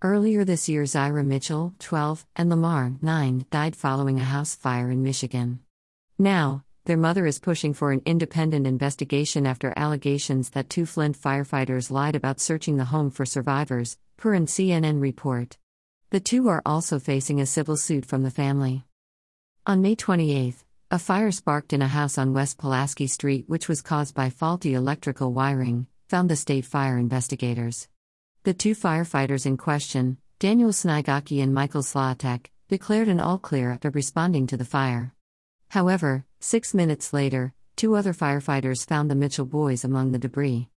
Earlier this year, Zyra Mitchell, 12, and Lamar, 9, died following a house fire in Michigan. Now, their mother is pushing for an independent investigation after allegations that two Flint firefighters lied about searching the home for survivors, per an CNN report. The two are also facing a civil suit from the family. On May 28, a fire sparked in a house on West Pulaski Street, which was caused by faulty electrical wiring, found the state fire investigators. The two firefighters in question, Daniel Snigocki and Michael Slatek, declared an all clear after responding to the fire. However, six minutes later, two other firefighters found the Mitchell boys among the debris.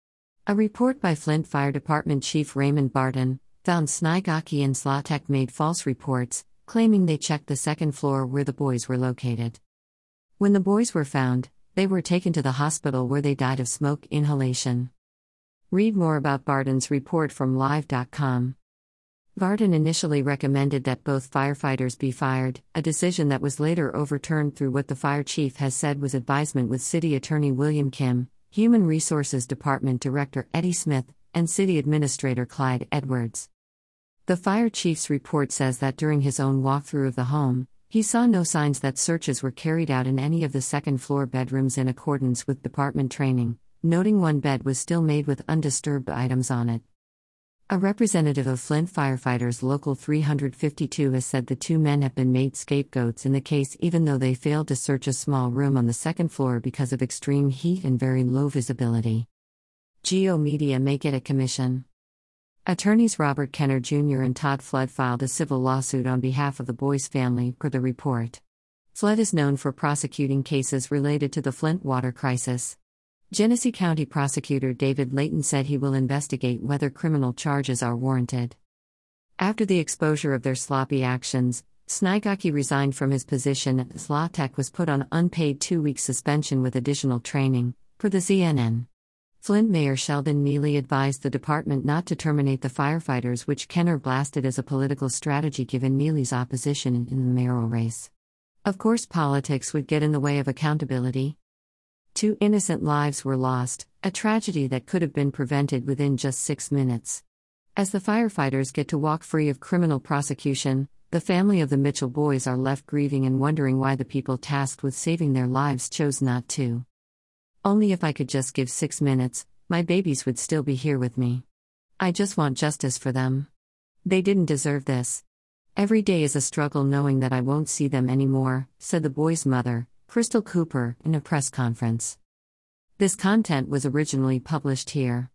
A report by Flint Fire Department Chief Raymond Barton found Snigocki and Slatek made false reports, claiming they checked the second floor where the boys were located. When the boys were found, they were taken to the hospital where they died of smoke inhalation. Read more about Barton's report from Live.com. Barden initially recommended that both firefighters be fired, a decision that was later overturned through what the fire chief has said was advisement with City Attorney William Kim, Human Resources Department Director Eddie Smith, and City Administrator Clyde Edwards. The fire chief's report says that during his own walkthrough of the home, he saw no signs that searches were carried out in any of the second floor bedrooms in accordance with department training, noting one bed was still made with undisturbed items on it. A representative of Flint Firefighters Local 352 has said the two men have been made scapegoats in the case even though they failed to search a small room on the second floor because of extreme heat and very low visibility. Geo Media may get a commission. Attorneys Robert Kenner Jr. and Todd Flood filed a civil lawsuit on behalf of the boys' family, per the report. Flood is known for prosecuting cases related to the Flint water crisis. Genesee County Prosecutor David Leyton said he will investigate whether criminal charges are warranted. After the exposure of their sloppy actions, Snigocki resigned from his position and was put on unpaid two week suspension with additional training, for the CNN. Flint Mayor Sheldon Neeley advised the department not to terminate the firefighters, which Kenner blasted as a political strategy given Neeley's opposition in the mayoral race. Of course, politics would get in the way of accountability. Two innocent lives were lost, a tragedy that could have been prevented within just six minutes. As the firefighters get to walk free of criminal prosecution, the family of the Mitchell boys are left grieving and wondering why the people tasked with saving their lives chose not to. Only if I could just give six minutes, my babies would still be here with me. I just want justice for them. They didn't deserve this. Every day is a struggle knowing that I won't see them anymore, said the boy's mother, Crystal Cooper, in a press conference. This content was originally published here.